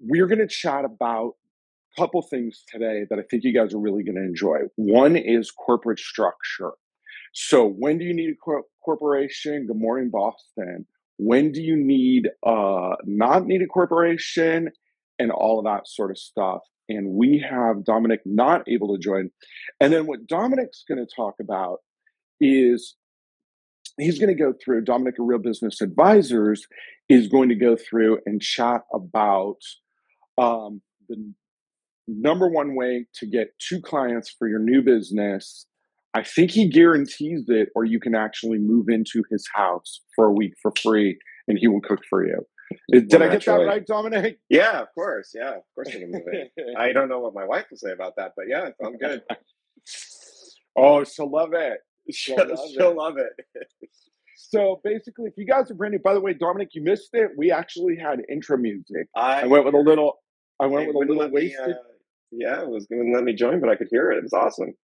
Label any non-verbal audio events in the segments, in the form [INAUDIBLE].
we're going to chat about a couple things today that I think you guys are really going to enjoy. One is corporate structure. So, when do you need a cor- corporation? Good morning, Boston. When do you need uh, not need a corporation? And all of that sort of stuff. And we have Dominic not able to join. And then what Dominic's going to talk about is he's going to go through Dominic, a real business advisors, is going to go through and chat about um, the number one way to get two clients for your new business. I think he guarantees it, or you can actually move into his house for a week for free and he will cook for you. Did well, I get that right, Dominic? Yeah, of course. Yeah, of course I can move in. [LAUGHS] I don't know what my wife will say about that, but yeah, I'm good. [LAUGHS] oh, she'll love it. She'll, love, [LAUGHS] she'll it. love it. so basically, if you guys are brand new, by the way, Dominic, you missed it. We actually had intro music. I, I went with a little. I went with a little wasted. Me, uh, yeah, it was going to let me join, but I could hear it. It was awesome.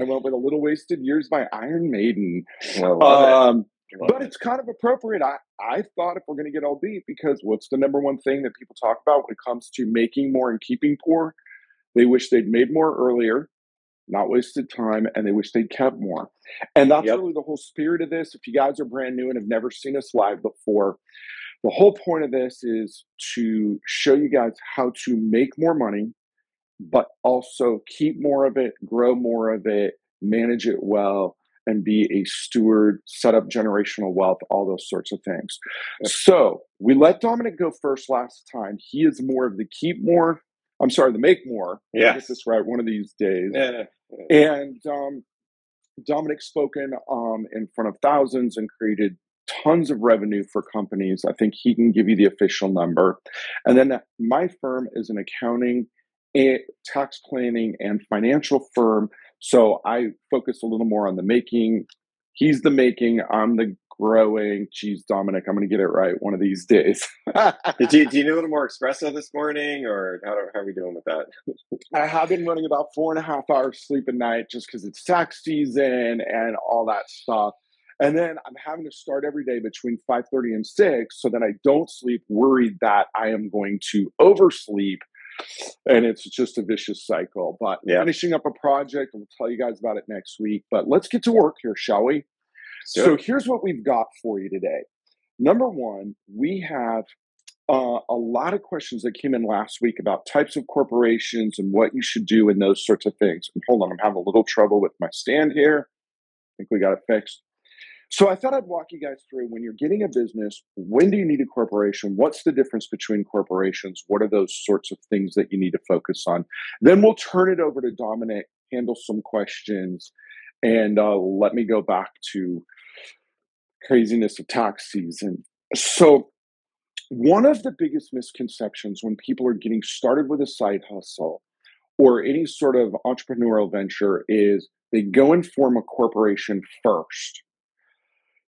I went with a little wasted years by Iron Maiden. Um, but it. it's kind of appropriate. I, I thought if we're going to get all deep, because what's the number one thing that people talk about when it comes to making more and keeping poor? They wish they'd made more earlier, not wasted time, and they wish they'd kept more. And that's yep. really the whole spirit of this. If you guys are brand new and have never seen us live before, the whole point of this is to show you guys how to make more money, but also keep more of it, grow more of it, manage it well, and be a steward, set up generational wealth, all those sorts of things. So we let Dominic go first last time. He is more of the keep more. I'm sorry, the make more. Yeah, get this right one of these days. Yeah. And um, Dominic spoken um, in front of thousands and created tons of revenue for companies. I think he can give you the official number. And then my firm is an accounting, tax planning, and financial firm so I focus a little more on the making. He's the making. I'm the growing. Geez, Dominic, I'm going to get it right one of these days. [LAUGHS] Did you, do you need a little more espresso this morning, or how, how are we doing with that? I have been running about four and a half hours sleep a night just because it's tax season and all that stuff. And then I'm having to start every day between 5:30 and 6 so that I don't sleep worried that I am going to oversleep and it's just a vicious cycle. But yeah. finishing up a project, we'll tell you guys about it next week. But let's get to work here, shall we? Sure. So here's what we've got for you today. Number one, we have uh, a lot of questions that came in last week about types of corporations and what you should do and those sorts of things. And hold on, I'm having a little trouble with my stand here. I think we got it fixed. So I thought I'd walk you guys through when you're getting a business, when do you need a corporation? What's the difference between corporations? What are those sorts of things that you need to focus on? Then we'll turn it over to Dominic, handle some questions, and uh, let me go back to craziness of tax season. So one of the biggest misconceptions when people are getting started with a side hustle or any sort of entrepreneurial venture is they go and form a corporation first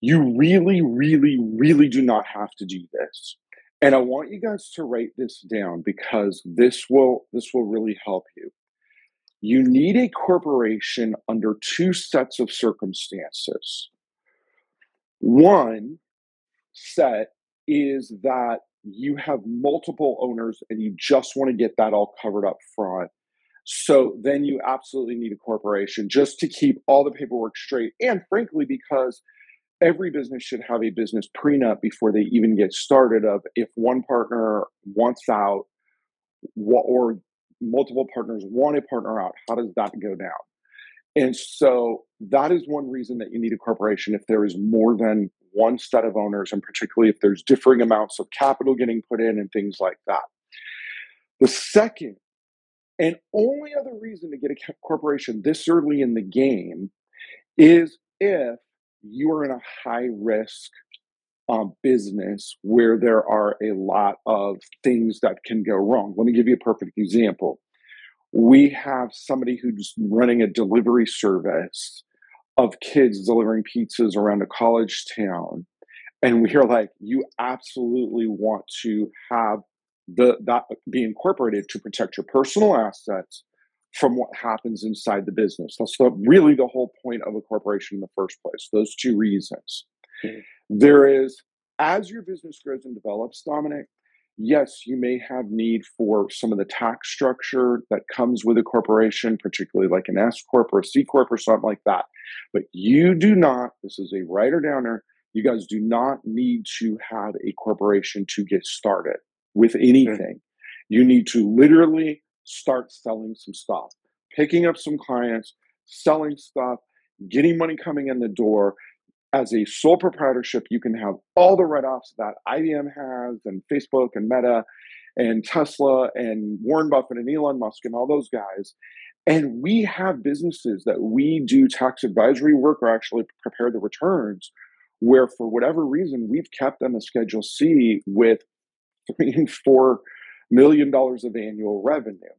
you really, really, really do not have to do this. And I want you guys to write this down because this will this will really help you. You need a corporation under two sets of circumstances. One set is that you have multiple owners and you just want to get that all covered up front. So then you absolutely need a corporation just to keep all the paperwork straight. And frankly, because every business should have a business prenup before they even get started of if one partner wants out or multiple partners want a partner out how does that go down? And so that is one reason that you need a corporation if there is more than one set of owners and particularly if there's differing amounts of capital getting put in and things like that. The second and only other reason to get a corporation this early in the game is if you are in a high risk um, business where there are a lot of things that can go wrong. Let me give you a perfect example. We have somebody who's running a delivery service of kids delivering pizzas around a college town. And we're like, you absolutely want to have the that be incorporated to protect your personal assets from what happens inside the business. That's the, really the whole point of a corporation in the first place, those two reasons. Mm-hmm. There is, as your business grows and develops, Dominic, yes, you may have need for some of the tax structure that comes with a corporation, particularly like an S corp or a C corp or something like that. But you do not. This is a writer downer. You guys do not need to have a corporation to get started with anything. You need to literally start selling some stuff, picking up some clients, selling stuff, getting money coming in the door. As a sole proprietorship, you can have all the write offs that IBM has, and Facebook, and Meta, and Tesla, and Warren Buffett, and Elon Musk, and all those guys. And we have businesses that we do tax advisory work or actually prepare the returns, where for whatever reason, we've kept them a Schedule C with three and four million dollars of annual revenue.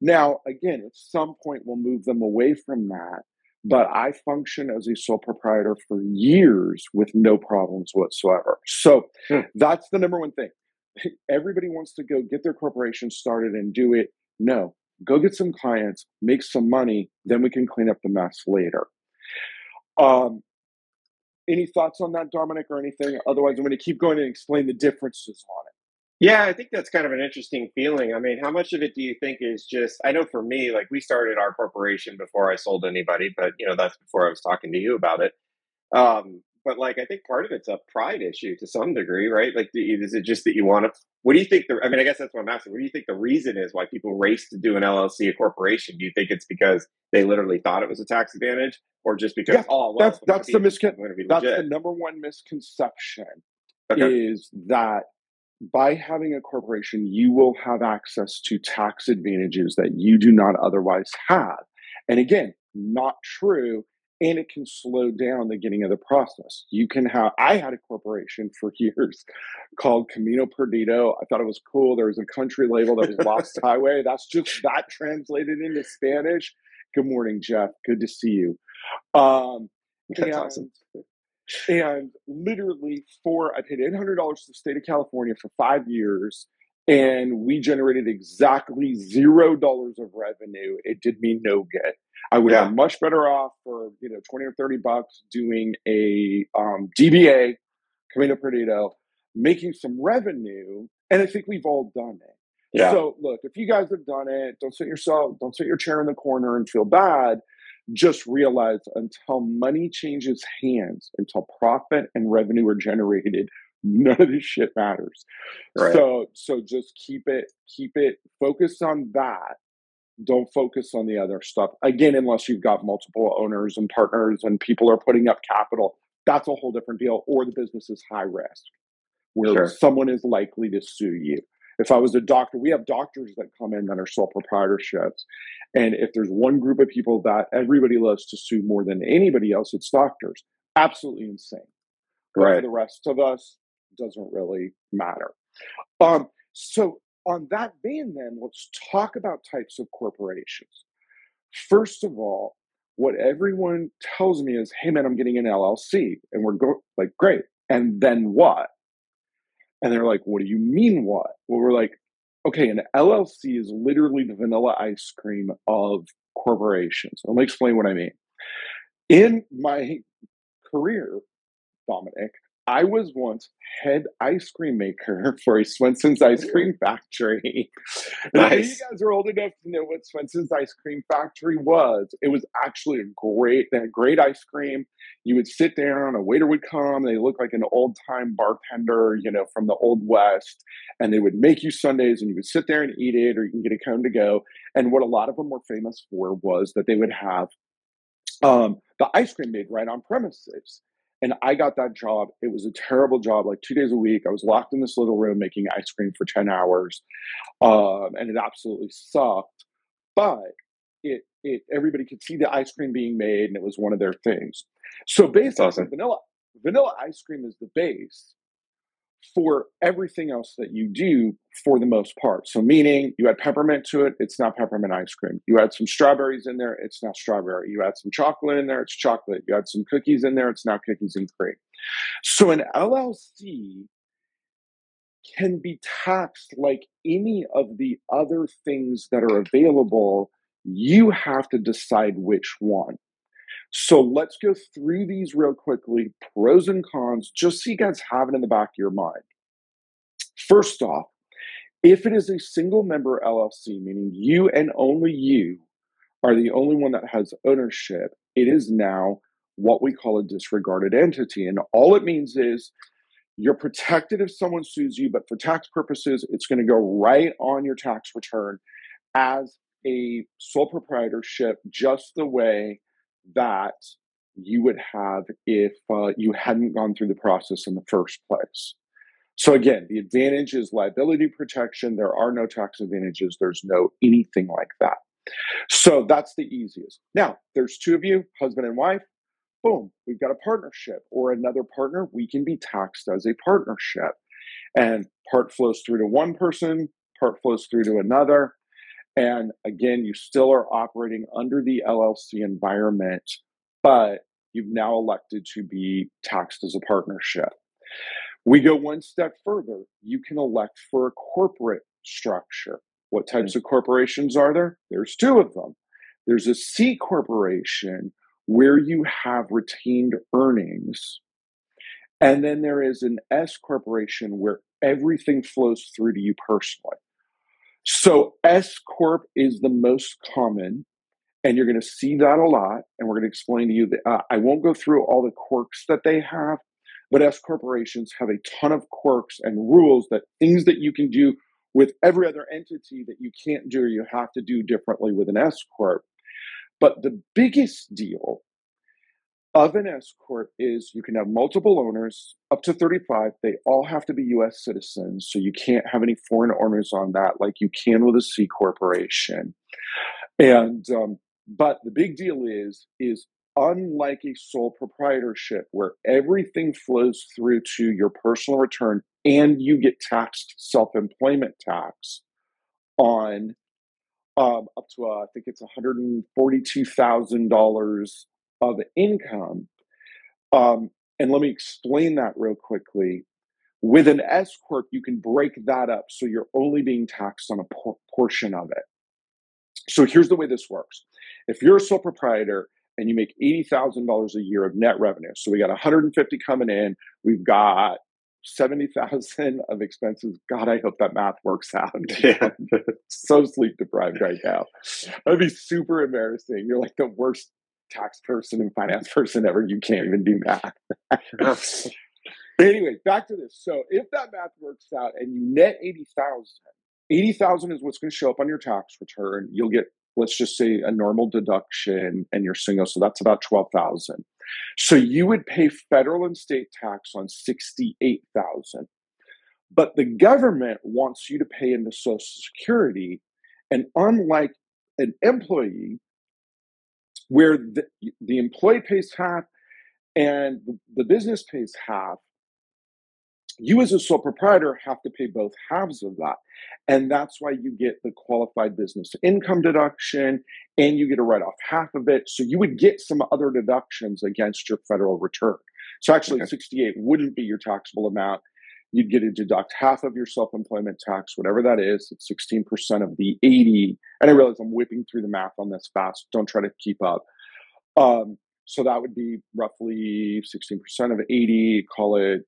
Now, again, at some point we'll move them away from that, but I function as a sole proprietor for years with no problems whatsoever. So hmm. that's the number one thing. [LAUGHS] Everybody wants to go get their corporation started and do it. No, go get some clients, make some money, then we can clean up the mess later. Um, any thoughts on that, Dominic, or anything? Otherwise, I'm going to keep going and explain the differences on it. Yeah, I think that's kind of an interesting feeling. I mean, how much of it do you think is just I know for me, like we started our corporation before I sold anybody, but you know, that's before I was talking to you about it. Um, but like I think part of it's a pride issue to some degree, right? Like is it just that you want to what do you think the I mean, I guess that's what I'm asking. What do you think the reason is why people race to do an LLC a corporation? Do you think it's because they literally thought it was a tax advantage or just because yeah, oh well, that's that's the miscon- that's the number one misconception okay. is that by having a corporation, you will have access to tax advantages that you do not otherwise have. And again, not true. And it can slow down the getting of the process. You can have, I had a corporation for [LAUGHS] years called Camino Perdido. I thought it was cool. There was a country label that was Lost [LAUGHS] Highway. That's just that translated into Spanish. Good morning, Jeff. Good to see you. Um, That's awesome and literally for I paid eight hundred dollars to the state of California for five years, and we generated exactly zero dollars of revenue. It did me no good. I would yeah. have much better off for you know twenty or thirty bucks doing a um, DBA, Camino Perdido, making some revenue, and I think we've all done it. Yeah. So look, if you guys have done it, don't sit yourself, don't sit your chair in the corner and feel bad just realize until money changes hands, until profit and revenue are generated, none of this shit matters. Right. So so just keep it keep it focused on that. Don't focus on the other stuff. Again, unless you've got multiple owners and partners and people are putting up capital, that's a whole different deal. Or the business is high risk, where sure. someone is likely to sue you. If I was a doctor, we have doctors that come in that are sole proprietorships. And if there's one group of people that everybody loves to sue more than anybody else, it's doctors. Absolutely insane. But right. the rest of us doesn't really matter. Um, so on that vein, then let's talk about types of corporations. First of all, what everyone tells me is, "Hey, man, I'm getting an LLC," and we're going like, "Great." And then what? And they're like, what do you mean what? Well, we're like, okay, an LLC is literally the vanilla ice cream of corporations. Let me explain what I mean. In my career, Dominic, I was once head ice cream maker [LAUGHS] for a Swensen's ice cream factory. [LAUGHS] Nice. you guys are old enough to know what Swensen's ice cream factory was. It was actually a great, they had great ice cream. You would sit down, a waiter would come, they look like an old time bartender, you know, from the old west, and they would make you Sundays and you would sit there and eat it, or you can get a cone to go. And what a lot of them were famous for was that they would have um, the ice cream made right on premises. And I got that job. It was a terrible job, like two days a week. I was locked in this little room making ice cream for 10 hours. Um, and it absolutely sucked. But it, it everybody could see the ice cream being made, and it was one of their things. So basically, awesome. vanilla vanilla ice cream is the base for everything else that you do for the most part. So, meaning you add peppermint to it, it's not peppermint ice cream. You add some strawberries in there, it's not strawberry. You add some chocolate in there, it's chocolate. You add some cookies in there, it's now cookies and cream. So, an LLC can be taxed like any of the other things that are available. You have to decide which one. So let's go through these real quickly pros and cons, just so you guys have it in the back of your mind. First off, If it is a single member LLC, meaning you and only you are the only one that has ownership, it is now what we call a disregarded entity. And all it means is you're protected if someone sues you, but for tax purposes, it's going to go right on your tax return as a sole proprietorship, just the way that you would have if uh, you hadn't gone through the process in the first place. So again, the advantage is liability protection. There are no tax advantages. There's no anything like that. So that's the easiest. Now, there's two of you, husband and wife. Boom, we've got a partnership or another partner. We can be taxed as a partnership. And part flows through to one person, part flows through to another. And again, you still are operating under the LLC environment, but you've now elected to be taxed as a partnership. We go one step further. You can elect for a corporate structure. What types hmm. of corporations are there? There's two of them. There's a C corporation where you have retained earnings. And then there is an S corporation where everything flows through to you personally. So S corp is the most common, and you're going to see that a lot. And we're going to explain to you that uh, I won't go through all the quirks that they have, but S corporations have a ton of quirks and rules that things that you can do with every other entity that you can't do or you have to do differently with an S corp. But the biggest deal of an S corp is you can have multiple owners, up to 35. They all have to be US citizens, so you can't have any foreign owners on that like you can with a C corporation. And um, but the big deal is is unlike a sole proprietorship where everything flows through to your personal return and you get taxed self-employment tax on um, up to uh, I think it's $142,000 of income. Um, and let me explain that real quickly. With an S corp, you can break that up so you're only being taxed on a por- portion of it. So here's the way this works. If you're a sole proprietor and you make $80,000 a year of net revenue, so we got 150 coming in, we've got 70,000 [LAUGHS] of expenses. God, I hope that math works out. [LAUGHS] Yeah. [LAUGHS] so sleep deprived right now. That'd be super embarrassing. You're like the worst tax person and finance [LAUGHS] person ever. You can't even do math. [LAUGHS] anyway, back to this. So if that math works out and you net 80,000, 80,000 is what's going to show up on your tax return. You'll get, let's just say, a normal deduction and you're single. So that's about 12,000. So you would pay federal and state tax on 68,000. But the government wants you to pay into Social Security. And unlike an employee, where the, the employee pays half and the, the business pays half, you as a sole proprietor have to pay both halves of that. And that's why you get the qualified business income deduction and you get to write off half of it. So you would get some other deductions against your federal return. So actually, okay. 68 wouldn't be your taxable amount. You'd get to deduct half of your self employment tax, whatever that is. It's 16% of the 80. And I realize I'm whipping through the math on this fast. Don't try to keep up. Um, so that would be roughly 16% of 80, call it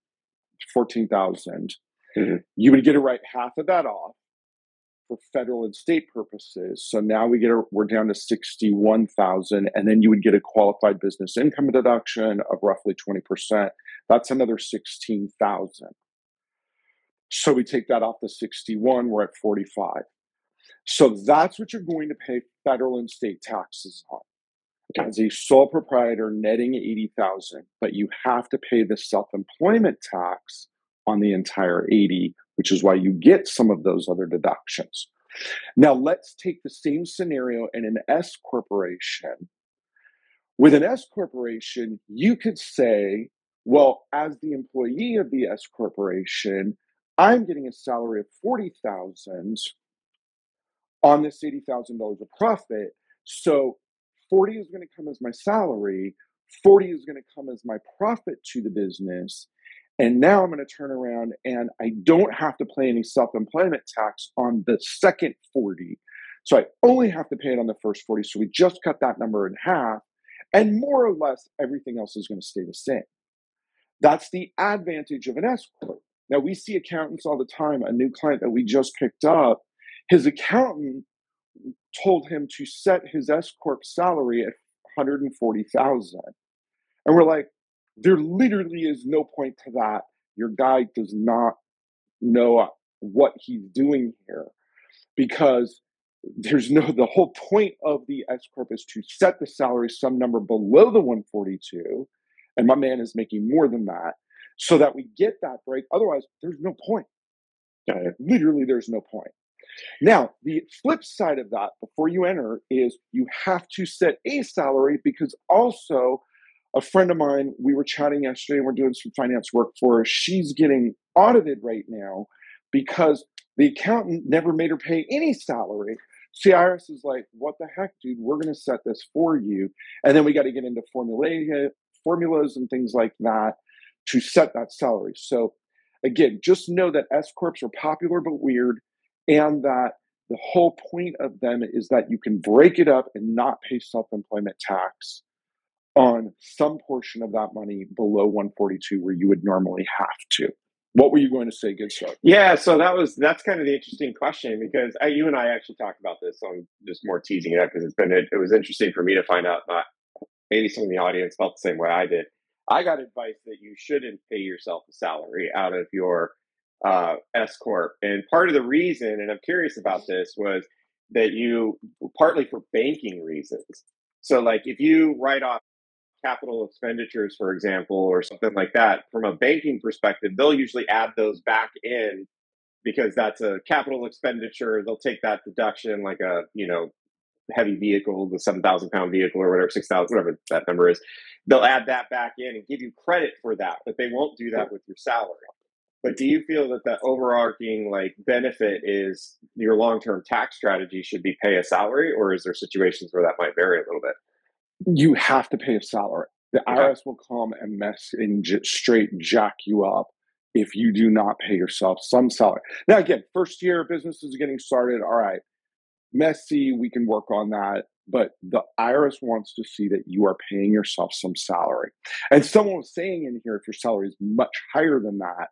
14,000. Mm-hmm. You would get to write half of that off for federal and state purposes. So now we get a, we're down to 61,000 and then you would get a qualified business income deduction of roughly 20%. That's another 16,000. So we take that off the 61, we're at 45. So that's what you're going to pay federal and state taxes on as a sole proprietor netting 80,000, but you have to pay the self-employment tax on the entire 80, which is why you get some of those other deductions. Now let's take the same scenario in an S corporation. With an S corporation, you could say, well, as the employee of the S corporation, I'm getting a salary of 40,000 on this $80,000 of profit. So 40 is going to come as my salary, 40 is going to come as my profit to the business. And now I'm going to turn around and I don't have to pay any self employment tax on the second 40. So I only have to pay it on the first 40. So we just cut that number in half. And more or less, everything else is going to stay the same. That's the advantage of an S corp. Now we see accountants all the time. A new client that we just picked up, his accountant told him to set his S corp salary at 140,000. And we're like, there literally is no point to that. Your guy does not know what he's doing here because there's no the whole point of the S corp is to set the salary some number below the 142 and my man is making more than that so that we get that break otherwise there's no point literally there's no point now the flip side of that before you enter is you have to set a salary because also a friend of mine we were chatting yesterday and we're doing some finance work for her she's getting audited right now because the accountant never made her pay any salary. So the IRS is like, what the heck, dude? We're going to set this for you. And then we got to get into formula, formulas and things like that to set that salary. So again, just know that S Corps are popular but weird, and that the whole point of them is that you can break it up and not pay self employment tax on some portion of that money below 142 where you would normally have to. What were you going to say, good sir? Yeah, so that was that's kind of the interesting question because I, you and I actually talked about this. So I'm just more teasing it up because it's been it, it, was interesting for me to find out. that maybe some of the audience felt the same way I did. I got advice that you shouldn't pay yourself a salary out of your uh, S corp, and part of the reason, and I'm curious about this, was that you partly for banking reasons. So, like, if you write off capital expenditures, for example, or something like that, from a banking perspective, they'll usually add those back in because that's a capital expenditure. They'll take that deduction like a, you know, heavy vehicle, the 7,000 pound vehicle or whatever, 6,000, whatever that number is. They'll add that back in and give you credit for that, but they won't do that with your salary. But do you feel that the overarching like benefit is your long term tax strategy should be pay a salary, or is there situations where that might vary a little bit? you have to pay a salary. The okay. IRS will come and mess and j- straight jack you up if you do not pay yourself some salary. Now, again, first year businesses are getting started. All right, messy. We can work on that. But the IRS wants to see that you are paying yourself some salary. And someone was saying in here, if your salary is much higher than that,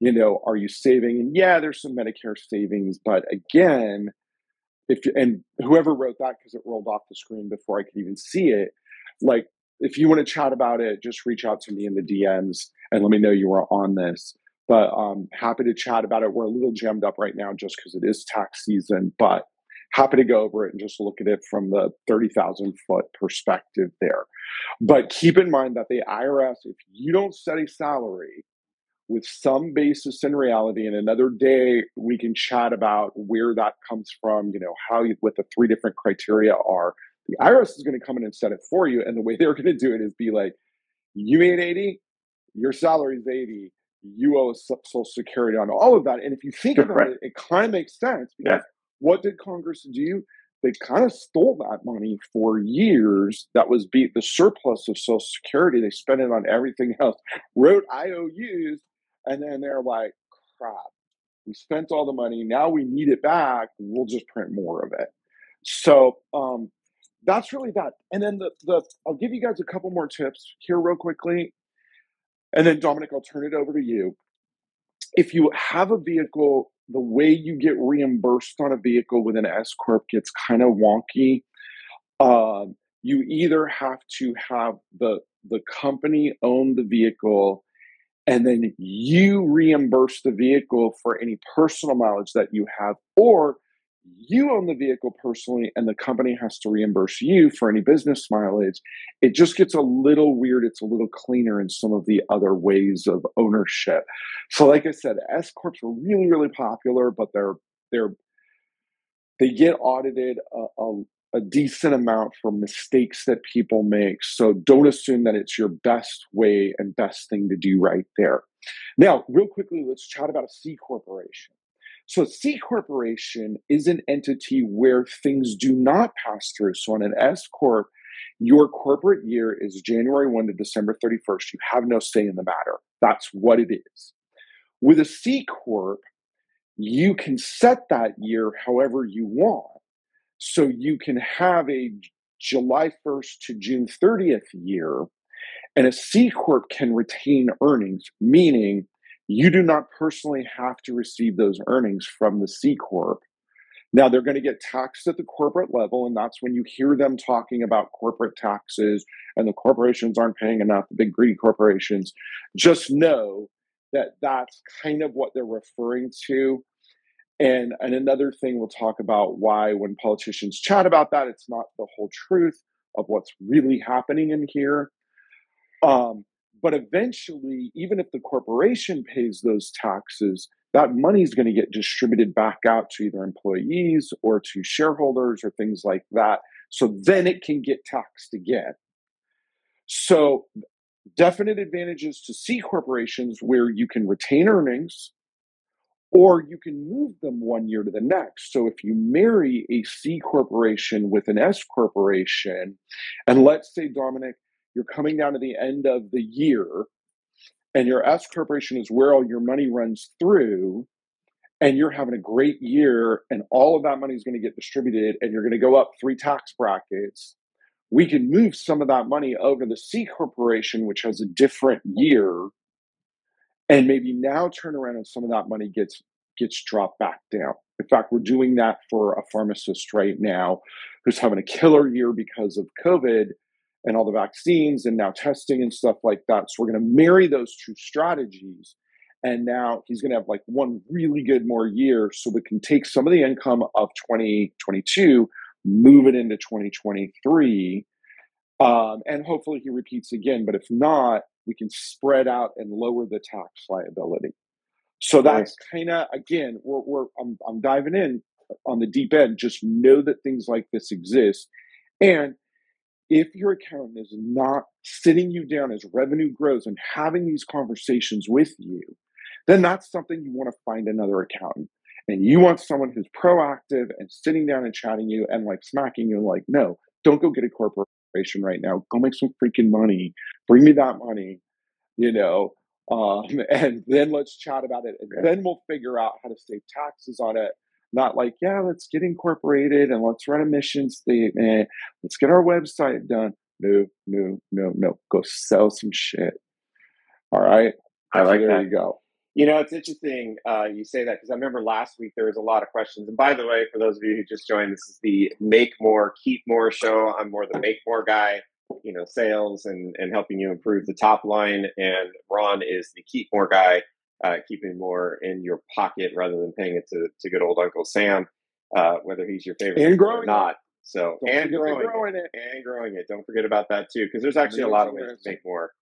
you know, are you saving? And yeah, there's some Medicare savings, but again, if and whoever wrote that because it rolled off the screen before I could even see it, like if you want to chat about it, just reach out to me in the DMs and let me know you are on this. But um, happy to chat about it. We're a little jammed up right now just because it is tax season, but happy to go over it and just look at it from the 30,000 foot perspective there. But keep in mind that the IRS, if you don't set a salary, with some basis in reality. And another day we can chat about where that comes from, you know, how you, what the three different criteria are. The IRS is going to come in and set it for you. And the way [LAUGHS] they're going to do it is be like, you made 80, your salary is 80, you owe Social Security on all of that. And if you think about right. it, it kind of makes sense because yeah. What did Congress do? They kind of stole that money for years. That was the surplus of Social Security. They spent it on everything [LAUGHS] else, wrote IOUs, and then they're like, crap, we spent all the money. Now we need it back. We'll just print more of it. So um, that's really that. And then the, the I'll give you guys a couple more tips here real quickly. And then Dominic, I'll turn it over to you. If you have a vehicle, the way you get reimbursed on a vehicle with an S corp gets kind of wonky. Um, you either have to have the the company own the vehicle and then you reimburse the vehicle for any personal mileage that you have, or you own the vehicle personally and the company has to reimburse you for any business mileage. It just gets a little weird. It's a little cleaner in some of the other ways of ownership. So, like I said, S corps are really, really popular, but they're they're they get audited a, a, a decent amount for mistakes that people make. So don't assume that it's your best way and best thing to do right there. Now, real quickly, let's chat about a C corporation. So, C corporation is an entity where things do not pass through. So, on an S corp, your corporate year is January 1 to December 31st. You have no say in the matter. That's what it is. With a C corp, you can set that year however you want. So you can have a July 1st to June 30th year, and a C Corp can retain earnings, meaning You do not personally have to receive those earnings from the C Corp. Now they're going to get taxed at the corporate level, and that's when you hear them talking about corporate taxes and the corporations aren't paying enough, the big greedy corporations. Just know that that's kind of what they're referring to. And, and another thing we'll talk about why when politicians chat about that, it's not the whole truth of what's really happening in here. Um, but eventually, even if the corporation pays those taxes, that money is going to get distributed back out to either employees or to shareholders or things like that. So then it can get taxed again. So, definite advantages to C corporations where you can retain earnings or you can move them one year to the next. So, if you marry a C corporation with an S corporation, and let's say, Dominic, you're coming down to the end of the year and your S corporation is where all your money runs through, and you're having a great year, and all of that money is going to get distributed, and you're going to go up three tax brackets, we can move some of that money over the C corporation, which has a different year, and maybe now turn around and some of that money gets gets dropped back down. In fact, we're doing that for a pharmacist right now who's having a killer year because of COVID and all the vaccines and now testing and stuff like that. So we're going to marry those two strategies. And now he's going to have like one really good more year. So we can take some of the income of 2022, move it into 2023. Um, and hopefully he repeats again. But if not, we can spread out and lower the tax liability. So that's kind of, again, we're, we're I'm, I'm diving in on the deep end. Just know that things like this exist. And if your accountant is not sitting you down as revenue grows and having these conversations with you, then that's something you want to find another accountant. And you want someone who's proactive and sitting down and chatting you and like smacking you and like, no, don't go get a corporation right now. Go make some freaking money. Bring me that money, you know, um, [LAUGHS] and then let's chat about it. And then we'll figure out how to save taxes on it not like, yeah, let's get incorporated and let's run a mission statement. Let's get our website done. No, no, no, no. Go sell some shit. All right. I like there that. you go. You know, it's interesting uh, you say that because I remember last week there was a lot of questions. And by the way, for those of you who just joined, this is the Make More, Keep More show. I'm more the Make More guy, you know, sales and, and helping you improve the top line. And Ron is the Keep More guy, uh, keeping more in your pocket rather than paying it to, to good old Uncle Sam, uh, whether he's your favorite and growing or not. So Don't and growing, growing it, and growing it. Don't forget about that too, because there's actually a lot of ways to make more,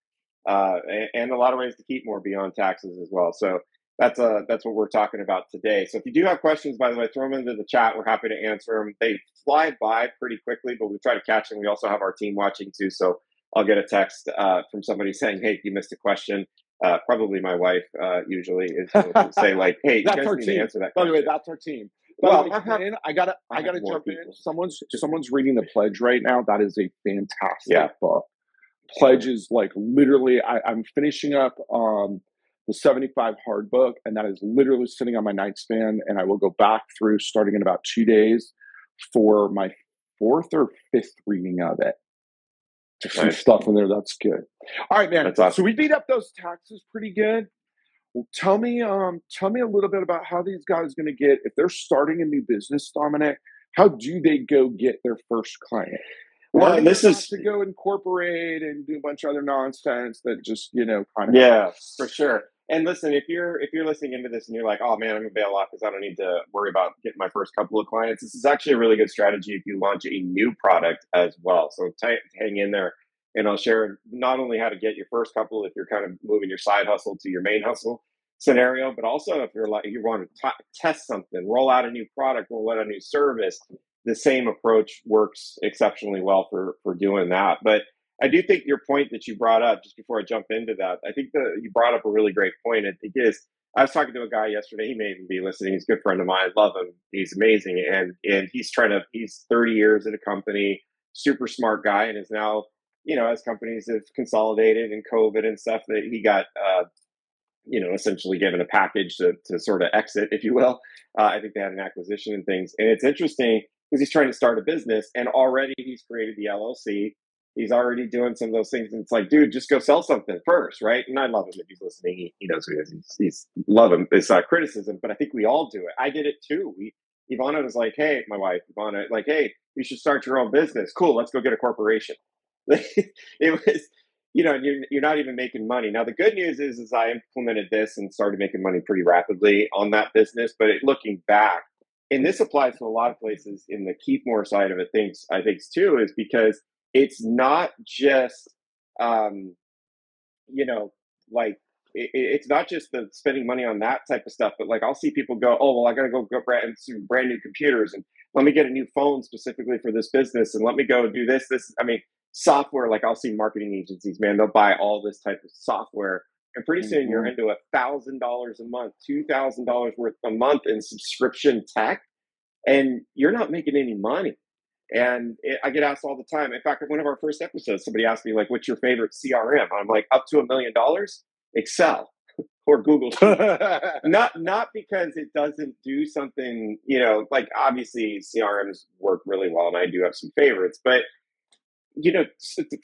uh, and, and, a lot of ways to keep more beyond taxes as well. So that's uh that's what we're talking about today. So if you do have questions, by the way, throw them into the chat. We're happy to answer them. They fly by pretty quickly, but we try to catch them. We also have our team watching too, so I'll get a text uh, from somebody saying, "Hey, you missed a question." Uh, probably my wife uh, usually is [LAUGHS] say like, "Hey, that's you our guys team. to answer that." By the way, that's our team. By well, way, I, have, I gotta, I, I gotta jump people. in. Someone's, someone's reading the pledge right now. That is a fantastic yeah. book. Pledge is like literally. I, I'm finishing up um, the 75 hard book, and that is literally sitting on my nightstand. And I will go back through starting in about two days for my fourth or fifth reading of it some nice. stuff in there that's good. All right, man. Awesome. So we beat up those taxes pretty good. Well, tell me, um, tell me a little bit about how these guys going to get if they're starting a new business, Dominic. How do they go get their first client? Well, this is to go incorporate and do a bunch of other nonsense that just you know kind of yeah, for sure. And listen, if you're if you're listening into this and you're like, oh man, I'm gonna bail off because I don't need to worry about getting my first couple of clients. This is actually a really good strategy if you launch a new product as well. So t- hang in there, and I'll share not only how to get your first couple if you're kind of moving your side hustle to your main hustle scenario, but also if you're like you want to t- test something, roll out a new product, roll out a new service. The same approach works exceptionally well for for doing that, but I do think your point that you brought up just before I jump into that, I think that you brought up a really great point. It, it is. I was talking to a guy yesterday. He may even be listening. He's a good friend of mine. I love him. He's amazing, and and he's trying to. He's 30 years at a company, super smart guy, and is now, you know, as companies have consolidated and COVID and stuff, that he got, uh, you know, essentially given a package to to sort of exit, if you will. Uh, I think they had an acquisition and things, and it's interesting because he's trying to start a business, and already he's created the LLC he's already doing some of those things. And it's like, dude, just go sell something first, right? And I love him if he's listening. He, he knows who he is. He's, he's love him. It's not criticism, but I think we all do it. I did it too. We Ivana was like, hey, my wife, Ivana, like, hey, you should start your own business. Cool, let's go get a corporation. [LAUGHS] it was, you know, you're, you're not even making money. Now, the good news is, is I implemented this and started making money pretty rapidly on that business. But it, looking back, and this applies to a lot of places in the keep more side of it, things I think too, is because it's not just, um, you know, like it, it's not just the spending money on that type of stuff, but like I'll see people go, oh well, I got to go get brand, brand new computers and let me get a new phone specifically for this business and let me go do this. This, I mean, software. Like I'll see marketing agencies, man, they'll buy all this type of software, and pretty soon mm-hmm. you're into a thousand dollars a month, two thousand dollars worth a month in subscription tech, and you're not making any money. And it, I get asked all the time. In fact, in one of our first episodes, somebody asked me like, "What's your favorite CRM?" I'm like, "Up to a million dollars, Excel." [LAUGHS] or Google [LAUGHS] not not because it doesn't do something, you know, like obviously CRMs work really well and I do have some favorites, but you know,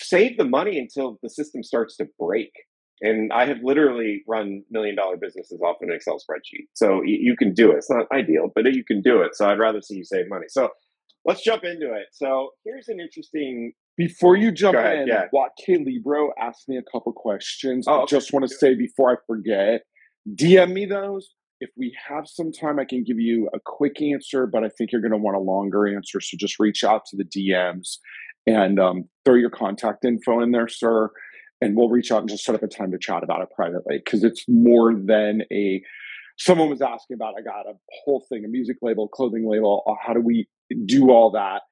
save the money until the system starts to break. And I have literally run million dollar businesses off an Excel spreadsheet. So you, you can do it. It's not ideal, but you can do it. So I'd rather see you save money. So let's jump into it. So here's an interesting. Before you jump ahead, in, yeah. K Libro asked me a couple questions. Oh, I just want to say before I forget, DM me those. If we have some time, I can give you a quick answer, but I think you're going to want a longer answer. So just reach out to the DMs and um, throw your contact info in there, sir. And we'll reach out and just set up a time to chat about it privately because it's more than a. Someone was asking about. I got a whole thing, a music label, clothing label. Uh, how do we do all that?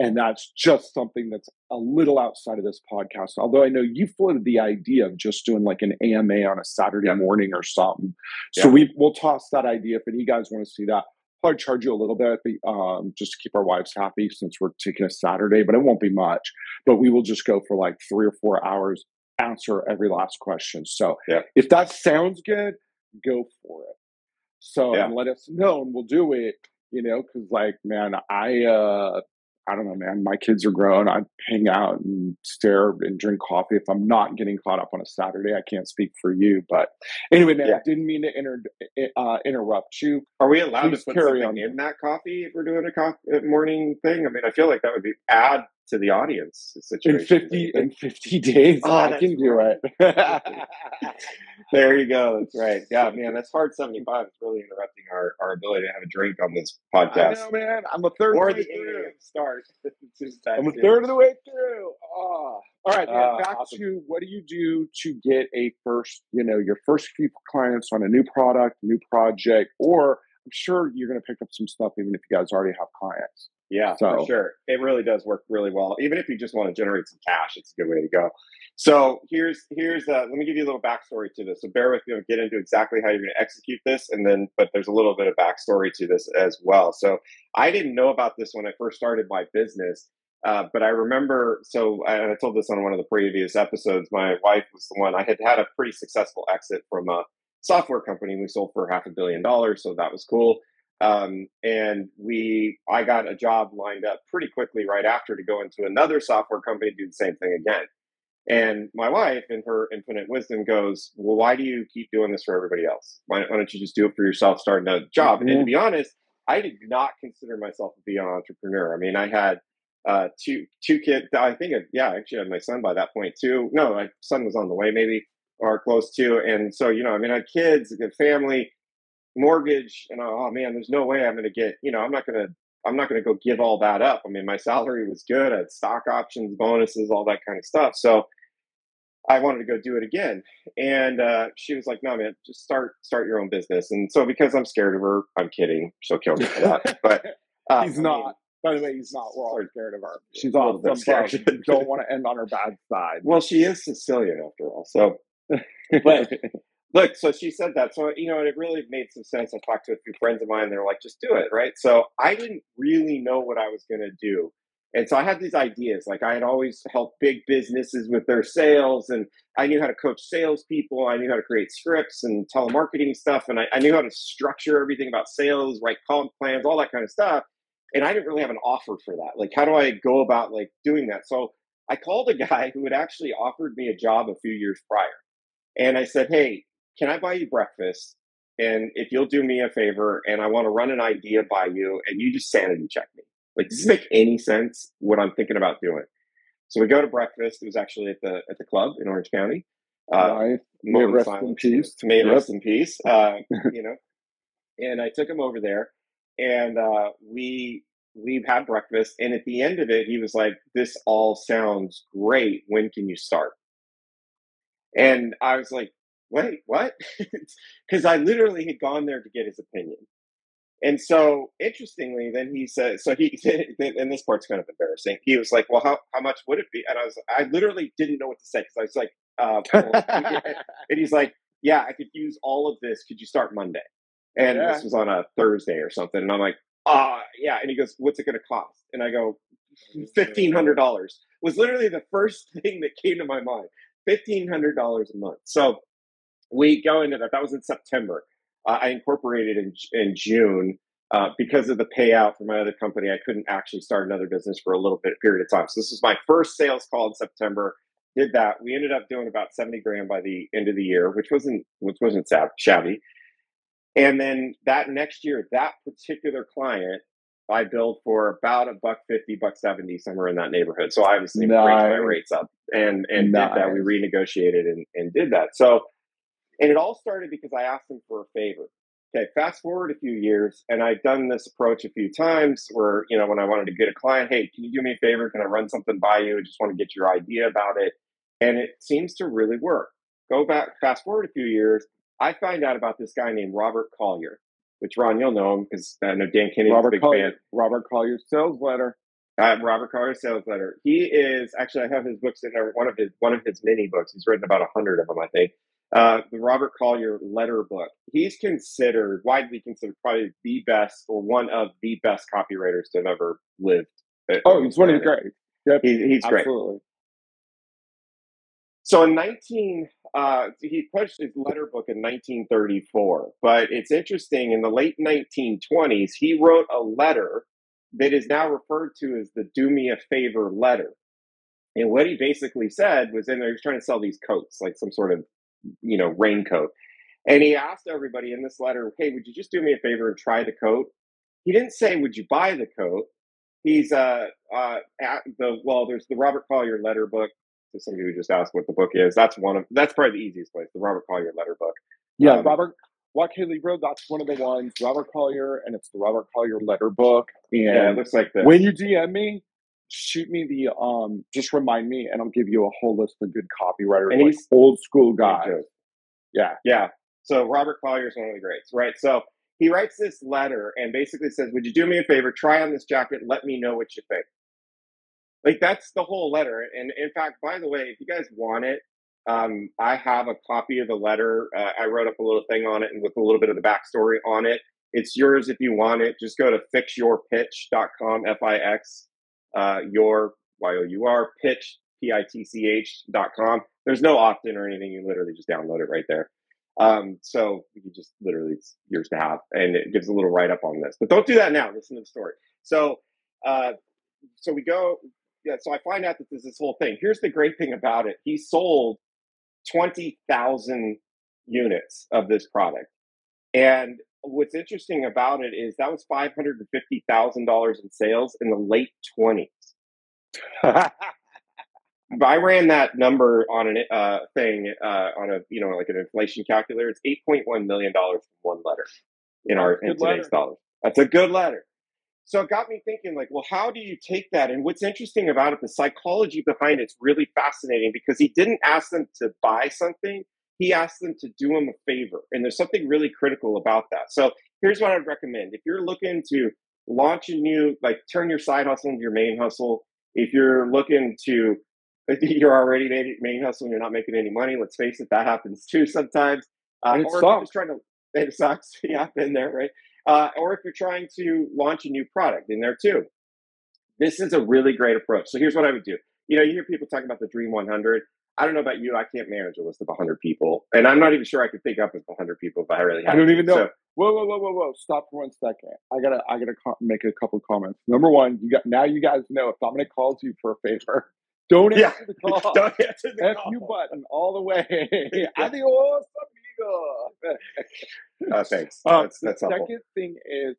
And that's just something that's a little outside of this podcast. Although I know you floated the idea of just doing like an AMA on a Saturday yeah. morning or something. So yeah. we we'll toss that idea if any guys want to see that probably charge you a little bit um, just to keep our wives happy since we're taking a Saturday, but it won't be much. But we will just go for like three or four hours, answer every last question. So yeah. if that sounds good, go for it. So yeah. let us know and we'll do it, you know, because like, man, I, uh, I don't know, man. My kids are grown. I hang out and stare and drink coffee. If I'm not getting caught up on a Saturday, I can't speak for you. But anyway, man, yeah. I didn't mean to inter- uh, interrupt you. Are we allowed Please to put carry something on. in that coffee if we're doing a coffee, morning thing? I mean, I feel like that would be add to the audience. In fifty in fifty days, oh, I can do it. [LAUGHS] there you go. That's right. Yeah, man, that's hard seventy five. It's really interrupting our, our ability to have a drink on this podcast. I know, man. I'm a third or the way through. start. [LAUGHS] I'm a third of the way through. Oh. All right, man. Uh, back awesome. to what do you do to get a first, you know, your first few clients on a new product, new project, or I'm sure you're going to pick up some stuff even if you guys already have clients. Yeah, so. for sure. It really does work really well. Even if you just want to generate some cash, it's a good way to go. So here's here's uh, let me give you a little backstory to this. So bear with me. I'll get into exactly how you're going to execute this, and then but there's a little bit of backstory to this as well. So I didn't know about this when I first started my business. Uh, but I remember, so I, I told this on one of the previous episodes. My wife was the one I had had a pretty successful exit from a software company. We sold for half a billion dollars, so that was cool. Um, and we, I got a job lined up pretty quickly right after to go into another software company to do the same thing again. And my wife, in her infinite wisdom, goes, "Well, why do you keep doing this for everybody else? Why, why don't you just do it for yourself, start another job?" Mm-hmm. And to be honest, I did not consider myself to be an entrepreneur. I mean, I had uh, two two kids. I think, yeah, I actually had my son by that point too. No, my son was on the way, maybe or close to. And so, you know, I mean, I had kids, a good family mortgage and oh man there's no way i'm going to get you know i'm not going to i'm not going to go give all that up i mean my salary was good i had stock options bonuses all that kind of stuff so i wanted to go do it again and uh, she was like no man just start start your own business and so because i'm scared of her i'm kidding she'll kill me for that but [LAUGHS] uh, he's not I mean, by the way, he's not. We're all scared of her. She's all from scared. don't want to end on her bad side. Well, she is Sicilian after all. So, but look, so she said that. So, you know, it really made some sense. I talked to a few friends of mine. They're like, just do it. Right. So I didn't really know what I was going to do. And so I had these ideas. Like I had always helped big businesses with their sales, and I knew how to coach salespeople. I knew how to create scripts and telemarketing stuff, and I, I knew how to structure everything about sales, write comp plans, all that kind of stuff. And I didn't really have an offer for that. Like, how do I go about like doing that? So I called a guy [LAUGHS] who had actually offered me a job a few years prior. And I said, Hey, can I buy you breakfast? And if you'll do me a favor and I want to run an idea by you and you just sanity check me. Like, does this make any sense what I'm thinking about doing? So we go to breakfast. It was actually at the at the club in Orange County. Uh, nice. May rest in peace. May yep. rest in peace. Uh, [LAUGHS] you know, and I took him over there, and uh, we we had breakfast. And at the end of it, he was like, "This all sounds great. When can you start?" And I was like, "Wait, what?" [LAUGHS] Because I literally had gone there to get his opinion. And so, interestingly, then he said, so he, [LAUGHS] and this part's kind of embarrassing. He was like, well, how, how much would it be? And I was, I literally didn't know what to say because I was like, uh, [LAUGHS] and he's like, yeah, I could use all of this. Could you start Monday? And yeah. this was on a Thursday or something. And I'm like, ah, uh, yeah. And he goes, what's it going to cost? And I go, $1,500 was literally the first thing that came to my mind. $1,500 a month. So we go into that. That was in September uh, I incorporated in in June uh, because of the payout for my other company. I couldn't actually start another business for a little bit period of time. So this was my first sales call in September. Did that. We ended up doing about seventy grand by the end of the year, which wasn't which wasn't shabby. And then that next year, that particular client, I billed for about a buck fifty, buck seventy, somewhere in that neighborhood. So I obviously nice. raised my rates up and and nice. did that. We renegotiated and, and did that. So and it all started because I asked him for a favor. Okay, fast forward a few years, and I've done this approach a few times where, you know, when I wanted to get a client, hey, can you do me a favor? Can I run something by you? I just want to get your idea about it. And it seems to really work. Go back, fast forward a few years, I find out about this guy named Robert Collier, which Ron, you'll know him because I know Dan Kennedy's Robert a big Collier, fan. Robert Collier's sales letter. Uh, Robert Collier's sales letter. He is actually I have his books in there. One of his one of his mini books. He's written about a hundred of them, I think. Uh, the Robert Collier letter book. He's considered, widely considered, probably the best or one of the best copywriters to have ever lived. Oh, he's one of the great. Yep. He, he's Absolutely. great. So in 19, uh, he published his letter book in 1934. But it's interesting, in the late 1920s, he wrote a letter that is now referred to as the Do Me a Favor letter. And what he basically said was in there, he was trying to sell these coats, like some sort of you know, raincoat. And he asked everybody in this letter, hey, would you just do me a favor and try the coat? He didn't say, would you buy the coat? He's uh, uh, at the, well, there's the Robert Collier letter book. To somebody who just asked what the book is, that's one of, that's probably the easiest place, the Robert Collier letter book. Yeah, um, Robert, Haley Road, that's one of the ones, Robert Collier, and it's the Robert Collier letter book. And yeah, it looks like this. When you DM me, shoot me the um just remind me and I'll give you a whole list of good copywriters and like old school guys. Yeah. Yeah. So Robert Collier is one of the greats, right? So he writes this letter and basically says, Would you do me a favor? Try on this jacket, let me know what you think. Like that's the whole letter. And in fact, by the way, if you guys want it, um, I have a copy of the letter. Uh, I wrote up a little thing on it and with a little bit of the backstory on it. It's yours if you want it. Just go to fixyourpitch.com, F I X uh, your Y-O-U-R pitch, P-I-T-C-H dot com. There's no opt-in or anything. You literally just download it right there. Um, so you just literally it's yours to have, and it gives a little write up on this. But don't do that now. Listen to the story. So, uh, so we go. Yeah. So I find out that there's this whole thing. Here's the great thing about it. He sold twenty thousand units of this product, and what's interesting about it is that was five hundred and fifty thousand dollars in sales in the late twenties. [LAUGHS] I ran that number on a uh, thing uh, on a you know like an inflation calculator. It's eight point one million dollars from one letter in our in today's dollars. That's a good letter. So it got me thinking, like, well, how do you take that? And what's interesting about it, the psychology behind it's really fascinating because he didn't ask them to buy something he asked them to do him a favor. And there's something really critical about that. So here's what I'd recommend. If you're looking to launch a new, like turn your side hustle into your main hustle, if you're looking to, you're already main hustle and you're not making any money, let's face it, that happens too sometimes. Uh, or if you're just trying to, it sucks. [LAUGHS] yeah, been there, right? Uh, or if you're trying to launch a new product in there too. This is a really great approach. So here's what I would do. You know, you hear people talking about the Dream 100. I don't know about you. I can't manage a list of 100 people. And I'm not even sure I could think up of 100 people if I really had I don't even know. So, whoa, whoa, whoa, whoa, whoa. Stop for one second. I gotta, I gotta make a couple comments. Number one, you got, now you guys know if Dominic calls you for a favor, [LAUGHS] Don't answer Yeah. the call. [LAUGHS] Don't answer the F call. you button all the way. [LAUGHS] Adios, amigo. Uh, thanks. Um, that's the that's helpful. second thing is,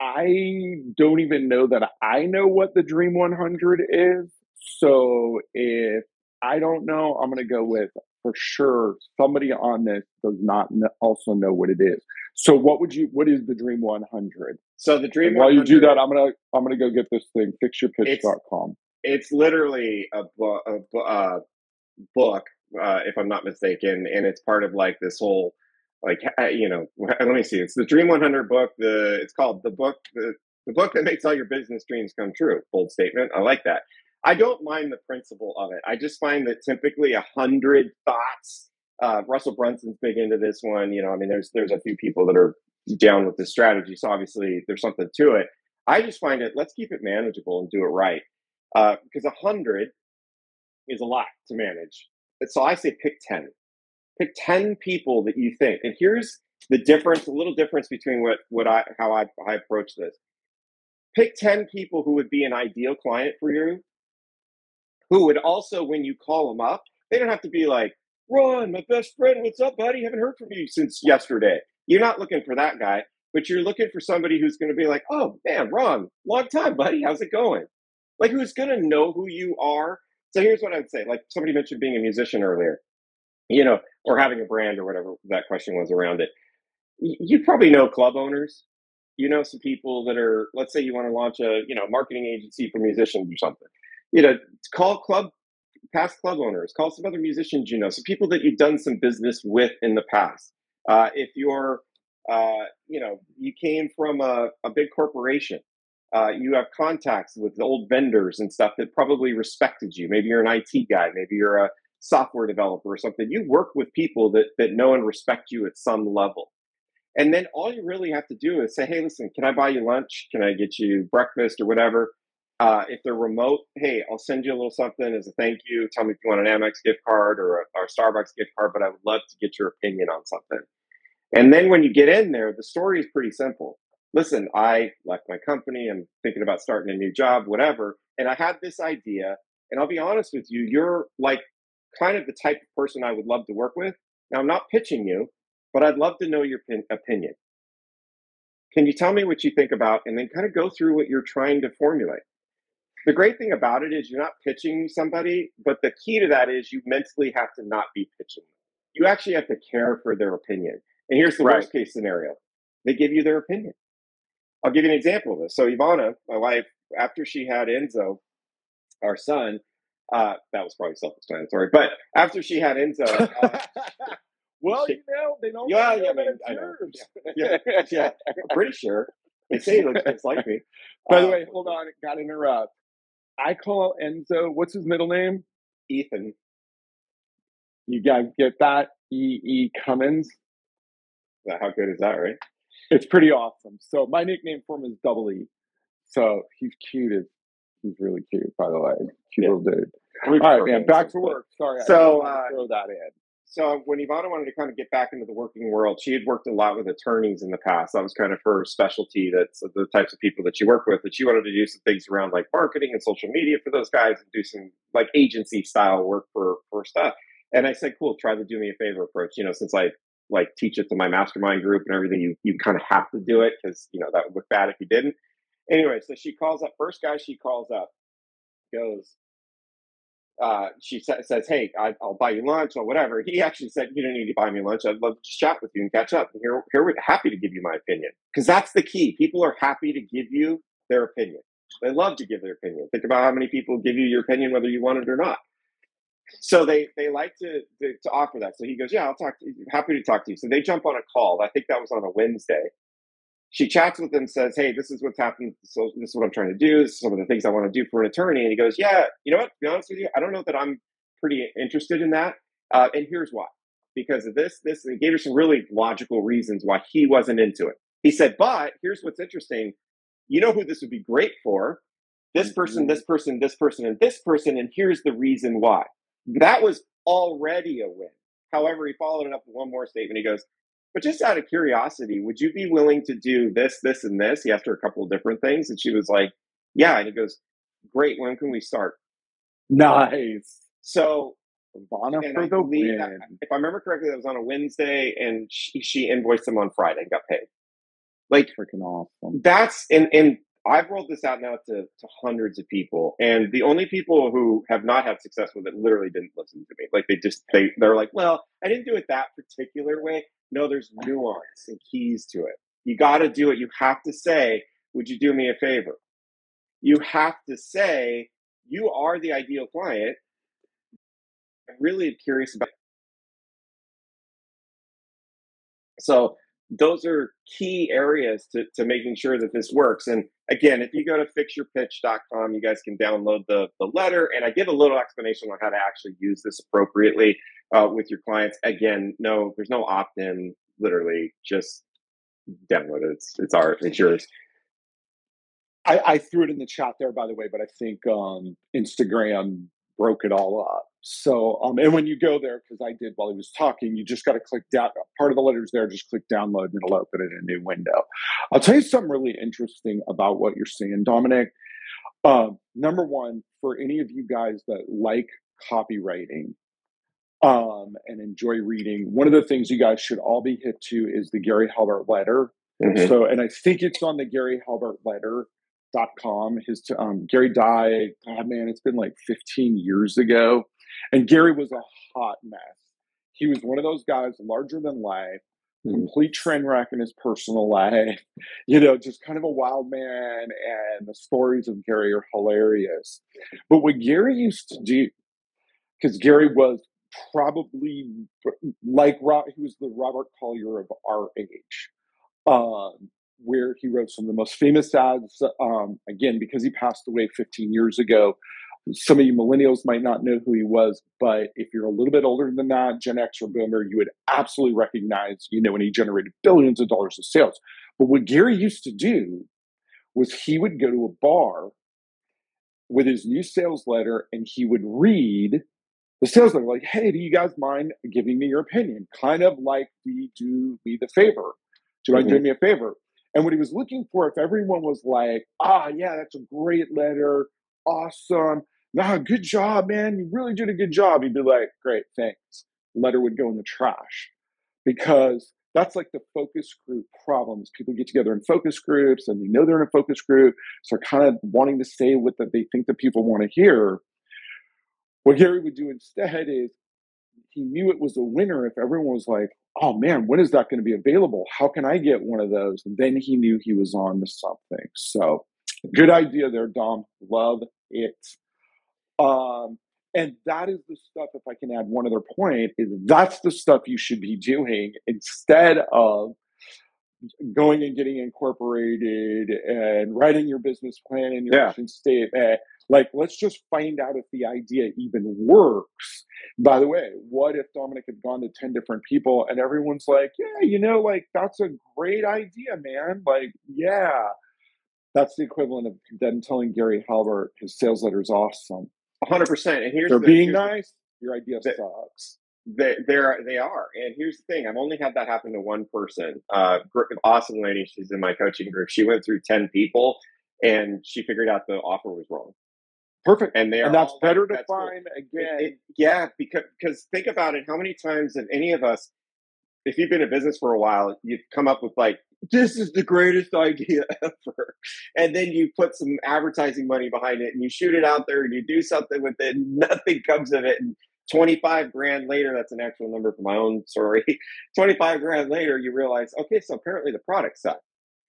I don't even know that I know what the Dream 100 is. So if I don't know, I'm going to go with for sure somebody on this does not kn- also know what it is. So what would you? What is the Dream 100? So the Dream And while you do that, I'm gonna I'm gonna go get this thing. Fixyourpitch.com. it's literally a, bu- a bu- uh, book, uh, if I'm not mistaken, and it's part of like this whole, like uh, you know, [LAUGHS] let me see. It's the Dream 100 book. The it's called the book the the book that makes all your business dreams come true. Bold statement. I like that. I don't mind the principle of it. I just find that typically a hundred thoughts. Uh, Russell Brunson's big into this one. You know, I mean, there's there's a few people that are down with this strategy, so obviously there's something to it. I just find it. Let's keep it manageable and do it right uh, because a hundred is a lot to manage. So I say pick ten. Pick ten people that you think. And here's the difference, a little difference between what what I how I, I approach this. Pick ten people who would be an ideal client for you, who would also, when you call them up, they don't have to be like, Ron, my best friend, what's up, buddy? Haven't heard from you since yesterday. You're not looking for that guy, but you're looking for somebody who's going to be like, oh man, Ron, long time, buddy. How's it going? Like, who's going to know who you are? So here's what I'd say. Like somebody mentioned being a musician earlier, you know, or having a brand or whatever that question was around it. You probably know club owners. You know some people that are, let's say you want to launch a, you know, marketing agency for musicians or something. You know, call club past club owners, call some other musicians you know, some people that you've done some business with in the past. Uh, if you're, uh, you know, you came from a, a big corporation, uh, you have contacts with old vendors and stuff that probably respected you. Maybe you're an IT guy, maybe you're a software developer or something. You work with people that that know and respect you at some level. And then all you really have to do is say, hey, listen, can I buy you lunch? Can I get you breakfast or whatever? Uh, if they're remote, hey, I'll send you a little something as a thank you. Tell me if you want an Amex gift card or a, or a Starbucks gift card, but I would love to get your opinion on something. And then when you get in there, the story is pretty simple. Listen, I left my company. I'm thinking about starting a new job, whatever. And I had this idea. And I'll be honest with you, you're like kind of the type of person I would love to work with. Now, I'm not pitching you, but I'd love to know your pin- opinion. Can you tell me what you think about, and then kind of go through what you're trying to formulate? The great thing about it is you're not pitching somebody, but the key to that is you mentally have to not be pitching. You actually have to care for their opinion. And here's the Right. worst case scenario they give you their opinion. I'll give you an example of this. So, Ivana, my wife, after she had Enzo, our son, uh, that was probably self explanatory, but after she had Enzo, uh, [LAUGHS] well, she- you know, they don't Yeah, yeah, I mean, I know. yours. [LAUGHS] Yeah, yeah. I'm pretty sure they say he looks just like me. By the Uh, way, hold on, gotta interrupt. I call Enzo, what's his middle name? Ethan. You guys get that? E. E. Cummings. How good is that, right? It's pretty awesome. So my nickname for him is Double E. So he's cute as he's really cute, by the way. Cute Yeah. little dude. All right, man, back to work. Sorry, So, had uh, throw that in. So when Ivana wanted to kind of get back into the working world, she had worked a lot with attorneys in the past. That was kind of her specialty. That's the types of people that she worked with. That she wanted to do some things around like marketing and social media for those guys, and do some like agency style work for for stuff. And I said, cool, try the do me a favor approach. You know, since I like teach it to my mastermind group and everything, you you kind of have to do it because you know that would look bad if you didn't. Anyway, so she calls up. First guy she calls up goes, uh, she sa- says, "Hey, I, I'll buy you lunch or whatever." He actually said, "You don't need to buy me lunch. I'd love to just chat with you and catch up. And here, here, we're happy to give you my opinion because that's the key. People are happy to give you their opinion. They love to give their opinion. Think about how many people give you your opinion whether you want it or not. So they they like to to, to offer that. So he goes, "Yeah, I'll talk. To you. Happy to talk to you." So they jump on a call. I think that was on a Wednesday. She chats with him, says, "Hey, this is what's happened. So this is what I'm trying to do. This is some of the things I want to do for an attorney." And he goes, "Yeah, you know what? To be honest with you, I don't know that I'm pretty interested in that. Uh, and here's why: because of this, this." And he gave her some really logical reasons why he wasn't into it. He said, "But here's what's interesting. You know who this would be great for? This person, this person, this person, and this person. And here's the reason why." That was already a win. However, he followed it up with one more statement. He goes, but just out of curiosity, would you be willing to do this, this, and this? He asked her a couple of different things, and she was like, Yeah. And he goes, Great, when can we start? Nice. So Ivana for the win. That, if I remember correctly, that was on a Wednesday, and she, she invoiced them on Friday and got paid. Like freaking awesome. That's and and I've rolled this out now to, to hundreds of people, and the only people who have not had success with it literally didn't listen to me. Like they just they they're like, well, I didn't do it that particular way. No, there's nuance and keys to it. You got to do it. You have to say, "Would you do me a favor?" You have to say, "You are the ideal client." I'm really curious about. So those are key areas to, to making sure that this works. And again, if you go to fixyourpitch.com, you guys can download the, the letter. And I give a little explanation on how to actually use this appropriately uh, with your clients. Again, no, there's no opt in, literally, just download it. It's, it's ours, it's yours. I, I, threw it in the chat there, by the way, but I think um, Instagram broke it all up. So, um, and when you go there, because I did while he was talking, you just got to click down. Part of the letters there, just click download, and it'll open it in a new window. I'll tell you something really interesting about what you're seeing, Dominic. Uh, number one, for any of you guys that like copywriting um, and enjoy reading, one of the things you guys should all be hit to is the Gary Halbert letter. Mm-hmm. So, and I think it's on the Gary Halbert letter dot com. His um, Gary died. God, man, it's been like 15 years ago, and Gary was a hot mess. He was one of those guys, larger than life, complete train wreck in his personal [LAUGHS] life. You know, just kind of a wild man. And the stories of Gary are hilarious. But what Gary used to do, because Gary was probably like Rob, he was the Robert Collier of our age. Um, where he wrote some of the most famous ads. Um, again, because he passed away 15 years ago, some of you millennials might not know who he was, but if you're a little bit older than that, Gen X or Boomer, you would absolutely recognize, you know, when he generated billions of dollars of sales. But what Gary used to do was he would go to a bar with his new sales letter and he would read the sales letter like, hey, do you guys mind giving me your opinion? Kind of like the do me the favor. Do you mind mm-hmm. doing me a favor? And what he was looking for, if everyone was like, ah, yeah, that's a great letter, awesome, nah, good job, man, you really did a good job, he'd be like, great, thanks. Letter would go in the trash because that's like the focus group problems. People get together in focus groups and they know they're in a focus group, so they're kind of wanting to say what that they think the people want to hear. What Gary would do instead is he knew it was a winner if everyone was like, oh man, when is that going to be available? How can I get one of those? And then he knew he was on to something. So good idea there, Dom. Love it. Um, and that is the stuff, if I can add one other point, is that's the stuff you should be doing instead of going and getting incorporated and writing your business plan and your yeah. mission statement like, let's just find out if the idea even works. By the way, what if Dominic had gone to 10 different people and everyone's like, yeah, you know, like, that's a great idea, man. Like, yeah. That's the equivalent of them telling Gary Halbert his sales letter is awesome. 100%. And here's They're the, being nice. Your idea the, sucks. They, they're, they are. And here's the thing I've only had that happen to one person. Uh, awesome lady. She's in my coaching group. She went through 10 people and she figured out the offer was wrong. Perfect. And they and that's better like, to find cool. again. It, it, yeah, because because think about it. How many times have any of us, if you've been in business for a while, you've come up with like, this is the greatest idea [LAUGHS] ever. And then you put some advertising money behind it and you shoot it out there and you do something with it, and [LAUGHS] nothing comes of it. And 25 grand later, that's an actual number for my own story. [LAUGHS] 25 grand later, you realize, okay, so apparently the product sucked.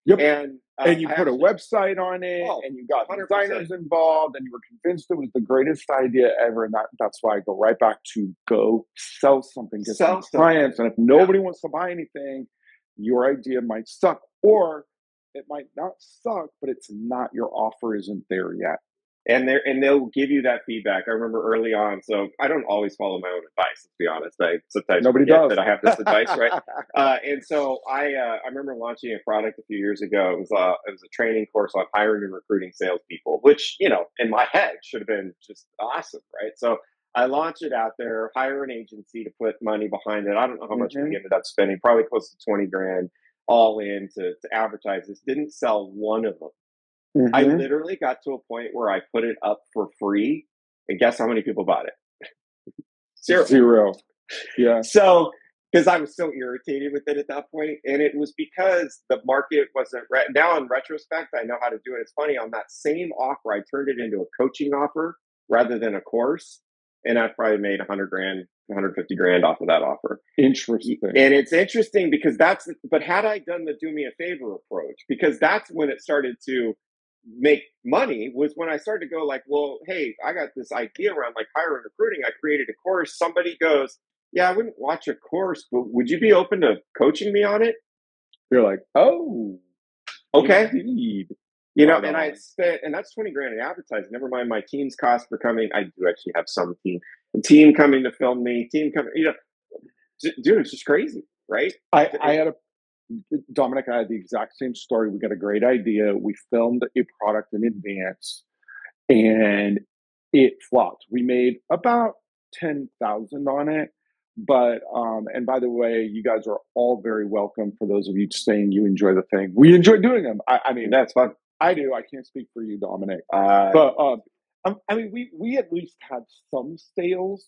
Yep. And uh, and you I put actually, a website on it, oh, and you got 100%. designers involved, and you were convinced it was the greatest idea ever. And that, that's why I go right back to go sell something to sell some clients. And if nobody yeah. wants to buy anything, your idea might suck, or it might not suck, but it's not your offer isn't there yet and they and they'll give you that feedback. I remember early on, so I don't always follow my own advice. Let's be honest. I sometimes nobody does that I have this advice, right? [LAUGHS] Uh, and so I uh, I remember launching a product a few years ago. It was a it was a training course on hiring and recruiting salespeople, which you know in my [LAUGHS] head should have been just awesome, right? So I launched it out there, hire an agency to put money behind it. I don't know how much mm-hmm. we ended up spending, probably close to twenty grand all in to, to advertise this. Didn't sell one of them. Mm-hmm. I literally got to a point where I put it up for free And guess how many people bought it? [LAUGHS] Zero. Zero. Yeah. So, because I was so irritated with it at that point, and it was because the market wasn't re- now. In retrospect, I know how to do it. It's funny on that same offer, I turned it into a coaching offer rather than a course, and I probably made a 100 grand, 150 grand off of that offer. Interesting. And it's interesting because that's. But had I done the do me a favor approach, because that's when it started to make money was when I started to go like, well, hey, I got this idea around like hiring recruiting. I created a course. Somebody goes, yeah, I wouldn't watch a course, but would you be open to coaching me on it? You're like, oh, okay. Indeed. You know, and I spent, and that's 20 grand in advertising. Never mind my team's cost for coming. I do actually have some team, team coming to film me, team coming, you know, dude, it's just crazy, right? I, I had a, Dominic, I had the exact same story. We got a great idea. We filmed a product in advance and it flopped. We made about 10,000 on it but um, and by the way, you guys are all very welcome. For those of you saying you enjoy the thing, we enjoy doing them. I, I mean, that's fun. I do. I can't speak for you, Dominic, uh, but um, I mean, we we at least had some sales.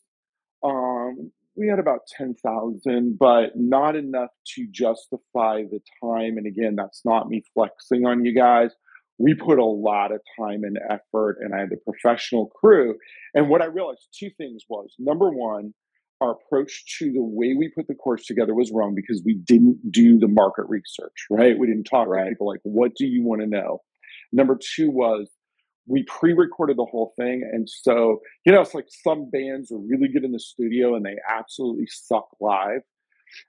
Um, we had about ten thousand, but not enough to justify the time. And again, that's not me flexing on you guys. We put a lot of time and effort, and I had the professional crew. And what I realized two things was number one our approach to the way we put the course together was wrong because we didn't do the market research, right? We didn't talk right. to people like, what do you want to know? Number two was we pre-recorded the whole thing. And so, you know, it's like some bands are really good in the studio and they absolutely suck live.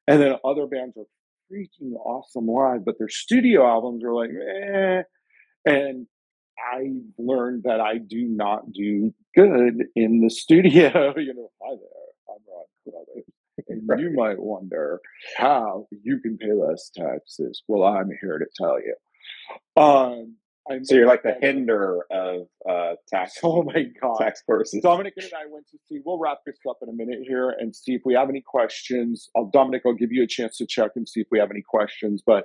And then other bands are freaking awesome live, but their studio albums are like, eh. And I learned that I do not do good in the studio. [LAUGHS] you know, hi there. I'm Ron Carruthers. And [LAUGHS] right. you might wonder how you can pay less taxes. Well, I'm here to tell you. Um, I'm so you're like the Hinder of uh, tax. [LAUGHS] Oh my god, tax person. Dominic and I went to see. We'll wrap this up in a minute here and see if we have any questions. I'll, Dominic, I'll give you a chance to check and see if we have any questions. But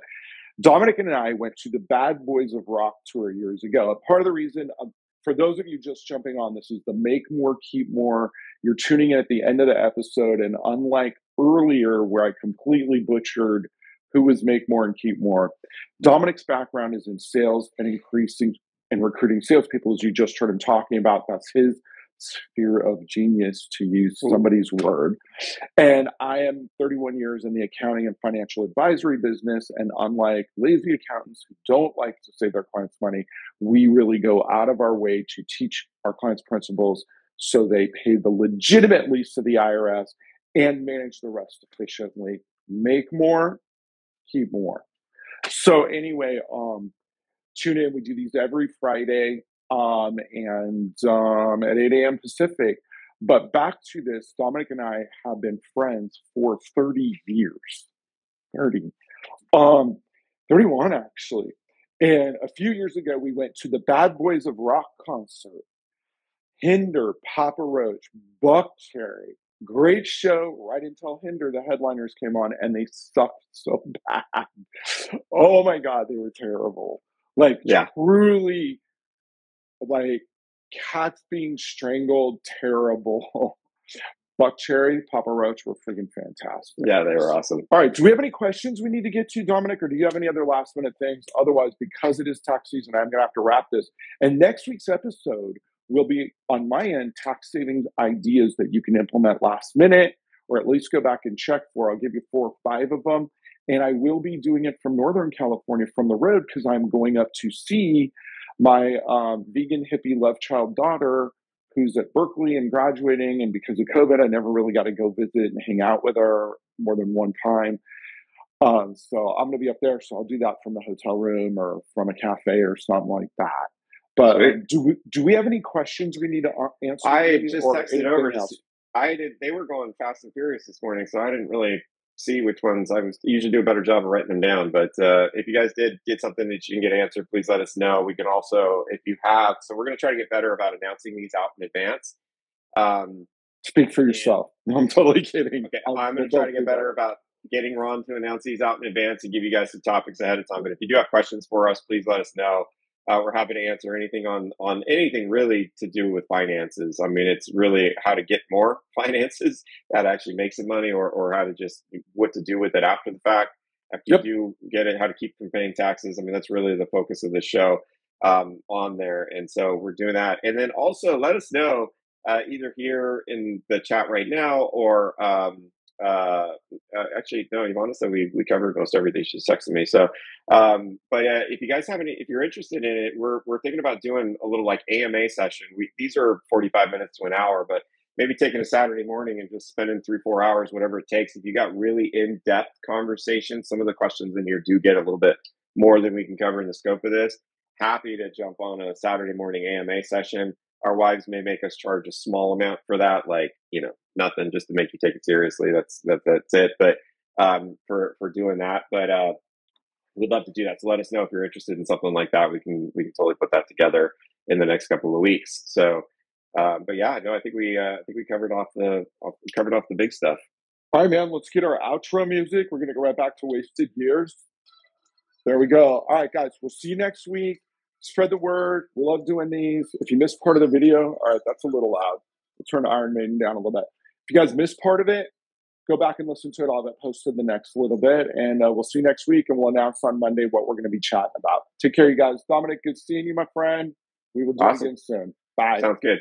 Dominic and I went to the Bad Boys of Rock tour years ago. A part of the reason, um, for those of you just jumping on, this is the Make More, Keep More. You're tuning in at the end of the episode, and unlike earlier where I completely butchered who was Make More and Keep More, Dominic's background is in sales and increasing and recruiting salespeople, as you just heard him talking about. That's his sphere of genius, to use somebody's word. And I am 31 years in the accounting and financial advisory business. And unlike lazy accountants who don't like to save their clients money, we really go out of our way to teach our clients principles so they pay the legitimate lease to the IRS and manage the rest efficiently. Make more, keep more. So anyway, um, tune in. We do these every Friday um, and um, at 8 a.m. Pacific. But back to this, Dominic and I have been friends for 30 years. 30. Um, 31 actually. And a few years ago, we went to the Bad Boys of Rock concert. Hinder, Papa Roach, Buckcherry. Great show right until Hinder, the headliners came on and they sucked so [LAUGHS] bad. Oh my God, they were terrible. Like, yeah. truly like cats being strangled, terrible. [LAUGHS] Buckcherry, Papa Roach were freaking fantastic. Yeah, they were awesome. All right, do we have any questions we need to get to, Dominic, or do you have any other last minute things? Otherwise, because it is tax season, I'm going to have to wrap this. And next week's episode will be on my end tax savings ideas that you can implement last minute, or at least go back and check for. I'll give you four or five of them. And I will be doing it from Northern California from the road because I'm going up to see my um, vegan hippie love child daughter who's at Berkeley and graduating. And because of COVID, I never really got to go visit and hang out with her more than one time. Um, so I'm going to be up there. So I'll do that from the hotel room or from a cafe or something like that. But do we do we have any questions we need to answer? I just texted over. I did. They were going fast and furious this morning, so I didn't really see which ones I was usually do a better job of writing them down. But uh, if you guys did get something that you can get answered, please let us know. We can also, if you have, so we're going to try to get better about announcing these out in advance. Um, Speak for yourself. [LAUGHS] No, I'm totally kidding. Okay, I'm going to try to get better about getting Ron to announce these out in advance and give you guys some topics ahead of time. But if you do have questions for us, please let us know. Uh, we're happy to answer anything on on anything really to do with finances. I mean, it's really how to get more [LAUGHS] finances, that actually make some money, or or how to just what to do with it after the fact. After yep. you do get it, how to keep from paying taxes. I mean, that's really the focus of the show um, on there, and so we're doing that. And then also let us know uh, either here in the chat right now or um, uh, uh, actually, no, Ivana said we, we covered most everything. She's texting me. So, um, but uh, if you guys have any, if you're interested in it, we're, we're thinking about doing a little like AMA session. We, these are 45 minutes to an hour, but maybe taking a Saturday morning and just spending three, four hours, whatever it takes. If you got really in depth conversations, some of the questions in here do get a little bit more than we can cover in the scope of this. Happy to jump on a Saturday morning AMA session our wives may make us charge a small amount for that, like you know, nothing just to make you take it seriously. That's that, that's it. But um, for for doing that, but uh, we'd love to do that. So let us know if you're interested in something like that. We can we can totally put that together in the next couple of weeks. So, um, but yeah, no, I think we uh, I think we covered off the covered off the big stuff. All right, man. Let's get our outro music. We're gonna go right back to wasted years. There we go. All right, guys. We'll see you next week spread the word. We love doing these. If you missed part of the video, all right, that's a little loud. We'll turn Iron Maiden down a little bit. If you guys missed part of it, go back and listen to it. I'll get posted the next little bit. And uh, we'll see you next week. And we'll announce on Monday what we're going to be chatting about. Take care, you guys. Dominic, good seeing you, my friend. We will do awesome. it again soon. Bye. Sounds good.